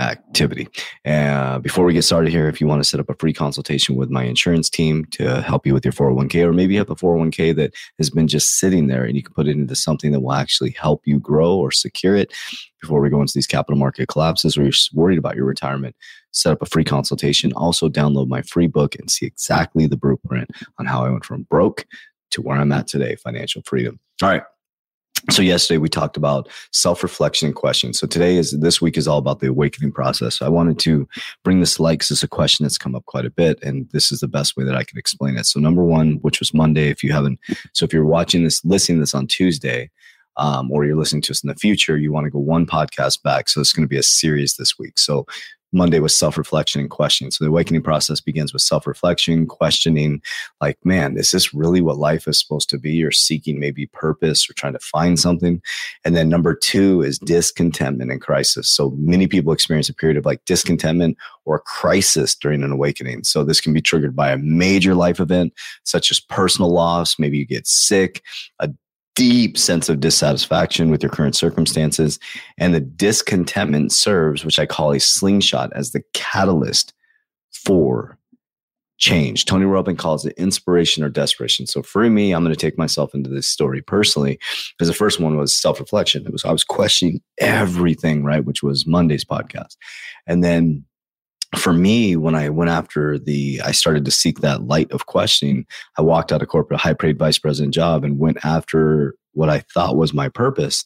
activity. Uh, before we get started here, if you want to set up a free consultation with my insurance team to help you with your 401k, or maybe you have a 401k that has been just sitting there and you can put it into something that will actually help you grow or secure it before we go into these capital market collapses or you're worried about your retirement, set up a free consultation. Also, download my free book and see exactly the blueprint on how I went from broke to where I'm at today, financial freedom. All right so yesterday we talked about self-reflection and questions so today is this week is all about the awakening process. So i wanted to bring this light because it's a question that's come up quite a bit and this is the best way that i can explain it. So number one which was monday if you haven't so if you're watching this listening this on tuesday um, or you're listening to us in the future you want to go one podcast back so it's going to be a series this week. So Monday was self reflection and questioning. So the awakening process begins with self reflection, questioning, like, man, is this really what life is supposed to be? Or seeking maybe purpose or trying to find something. And then number two is discontentment and crisis. So many people experience a period of like discontentment or crisis during an awakening. So this can be triggered by a major life event, such as personal loss. Maybe you get sick, a deep sense of dissatisfaction with your current circumstances. And the discontentment serves, which I call a slingshot, as the catalyst for change. Tony Robbins calls it inspiration or desperation. So for me, I'm going to take myself into this story personally because the first one was self-reflection. It was I was questioning everything, right, which was Monday's podcast. And then for me, when I went after the, I started to seek that light of questioning. I walked out of corporate high paid vice president job and went after what I thought was my purpose.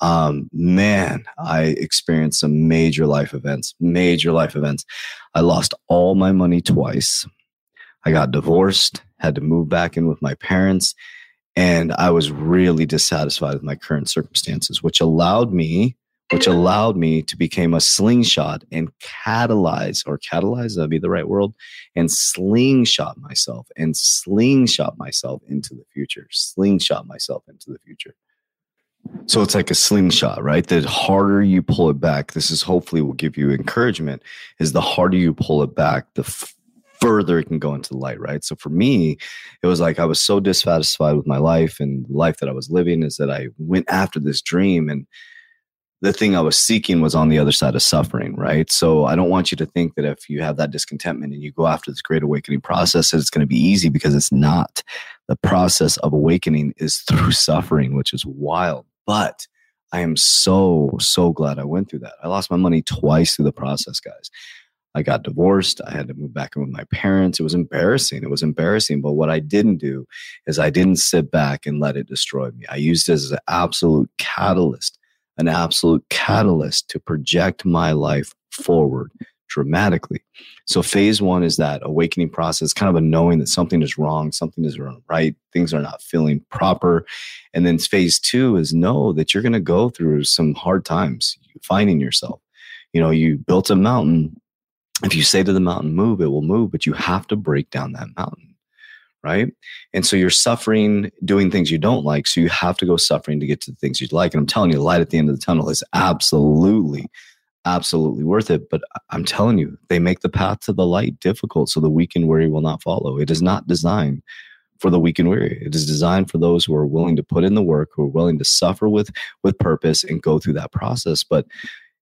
Um, man, I experienced some major life events, major life events. I lost all my money twice. I got divorced, had to move back in with my parents, and I was really dissatisfied with my current circumstances, which allowed me which allowed me to become a slingshot and catalyze or catalyze that'd be the right word and slingshot myself and slingshot myself into the future slingshot myself into the future. So it's like a slingshot right? The harder you pull it back this is hopefully will give you encouragement is the harder you pull it back the f- further it can go into the light right? So for me it was like i was so dissatisfied with my life and the life that i was living is that i went after this dream and the thing I was seeking was on the other side of suffering, right? So I don't want you to think that if you have that discontentment and you go after this great awakening process, that it's going to be easy because it's not. The process of awakening is through suffering, which is wild. But I am so, so glad I went through that. I lost my money twice through the process, guys. I got divorced. I had to move back in with my parents. It was embarrassing. It was embarrassing. But what I didn't do is I didn't sit back and let it destroy me. I used it as an absolute catalyst an absolute catalyst to project my life forward dramatically. So phase one is that awakening process, kind of a knowing that something is wrong, something is wrong, right, things are not feeling proper. And then phase two is know that you're going to go through some hard times finding yourself. You know, you built a mountain, if you say to the mountain, move, it will move, but you have to break down that mountain. Right. And so you're suffering doing things you don't like. So you have to go suffering to get to the things you'd like. And I'm telling you, the light at the end of the tunnel is absolutely, absolutely worth it. But I'm telling you, they make the path to the light difficult so the weak and weary will not follow. It is not designed for the weak and weary. It is designed for those who are willing to put in the work, who are willing to suffer with with purpose and go through that process. But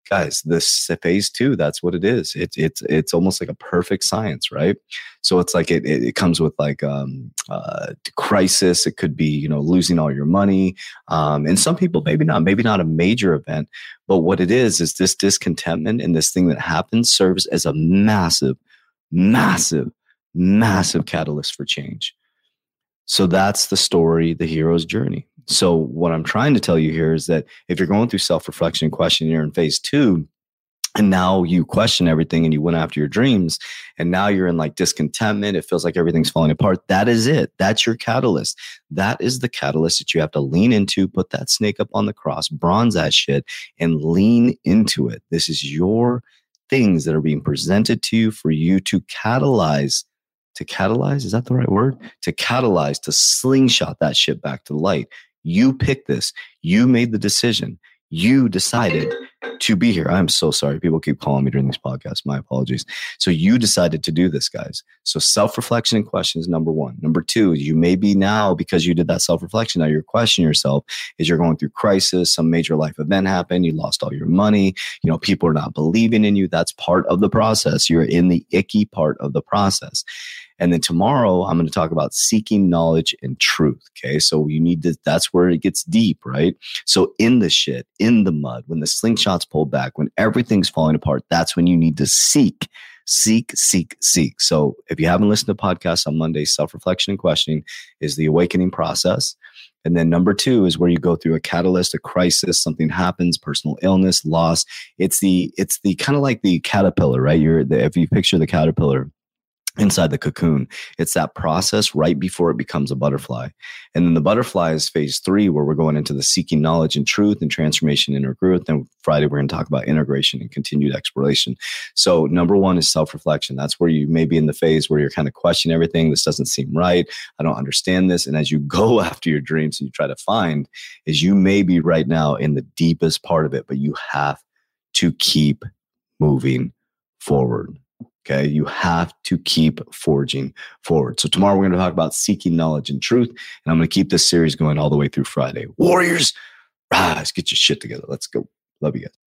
guys, this phase two, that's what it is. It's it's it's almost like a perfect science, right? So it's like it it, it comes with like um uh crisis. It could be you know losing all your money, um, and some people maybe not, maybe not a major event, but what it is is this discontentment and this thing that happens serves as a massive, massive, massive catalyst for change. So that's the story, the hero's journey. So, what I'm trying to tell you here is that if you're going through self reflection and question, you're in phase two, and now you question everything and you went after your dreams, and now you're in like discontentment. It feels like everything's falling apart. That is it. That's your catalyst. That is the catalyst that you have to lean into, put that snake up on the cross, bronze that shit, and lean into it. This is your things that are being presented to you for you to catalyze to catalyze is that the right word to catalyze to slingshot that shit back to light you picked this. You made the decision. You decided to be here. I'm so sorry. People keep calling me during these podcasts. My apologies. So you decided to do this, guys. So self-reflection and questions number one. Number two, you may be now because you did that self-reflection. Now you're questioning yourself is you're going through crisis, some major life event happened, you lost all your money, you know, people are not believing in you. That's part of the process. You're in the icky part of the process. And then tomorrow, I'm going to talk about seeking knowledge and truth. Okay. So you need to, that's where it gets deep, right? So in the shit, in the mud, when the slingshot's pulled back, when everything's falling apart, that's when you need to seek seek, seek, seek. So if you haven't listened to podcasts on Monday, self reflection and questioning is the awakening process. And then number two is where you go through a catalyst, a crisis, something happens, personal illness, loss. It's the, it's the kind of like the caterpillar, right? You're the, if you picture the caterpillar, inside the cocoon. It's that process right before it becomes a butterfly. And then the butterfly is phase three, where we're going into the seeking knowledge and truth and transformation, inner growth. And Friday, we're going to talk about integration and continued exploration. So, number one is self reflection. That's where you may be in the phase where you're kind of questioning everything. This doesn't seem right. I don't understand this. And as you go after your dreams and you try to find, is you may be right now in the deepest part of it, but you have to keep moving forward. Okay. You have to keep forging forward. So, tomorrow we're going to talk about seeking knowledge and truth. And I'm going to keep this series going all the way through Friday. Warriors, rise, get your shit together. Let's go. Love you guys.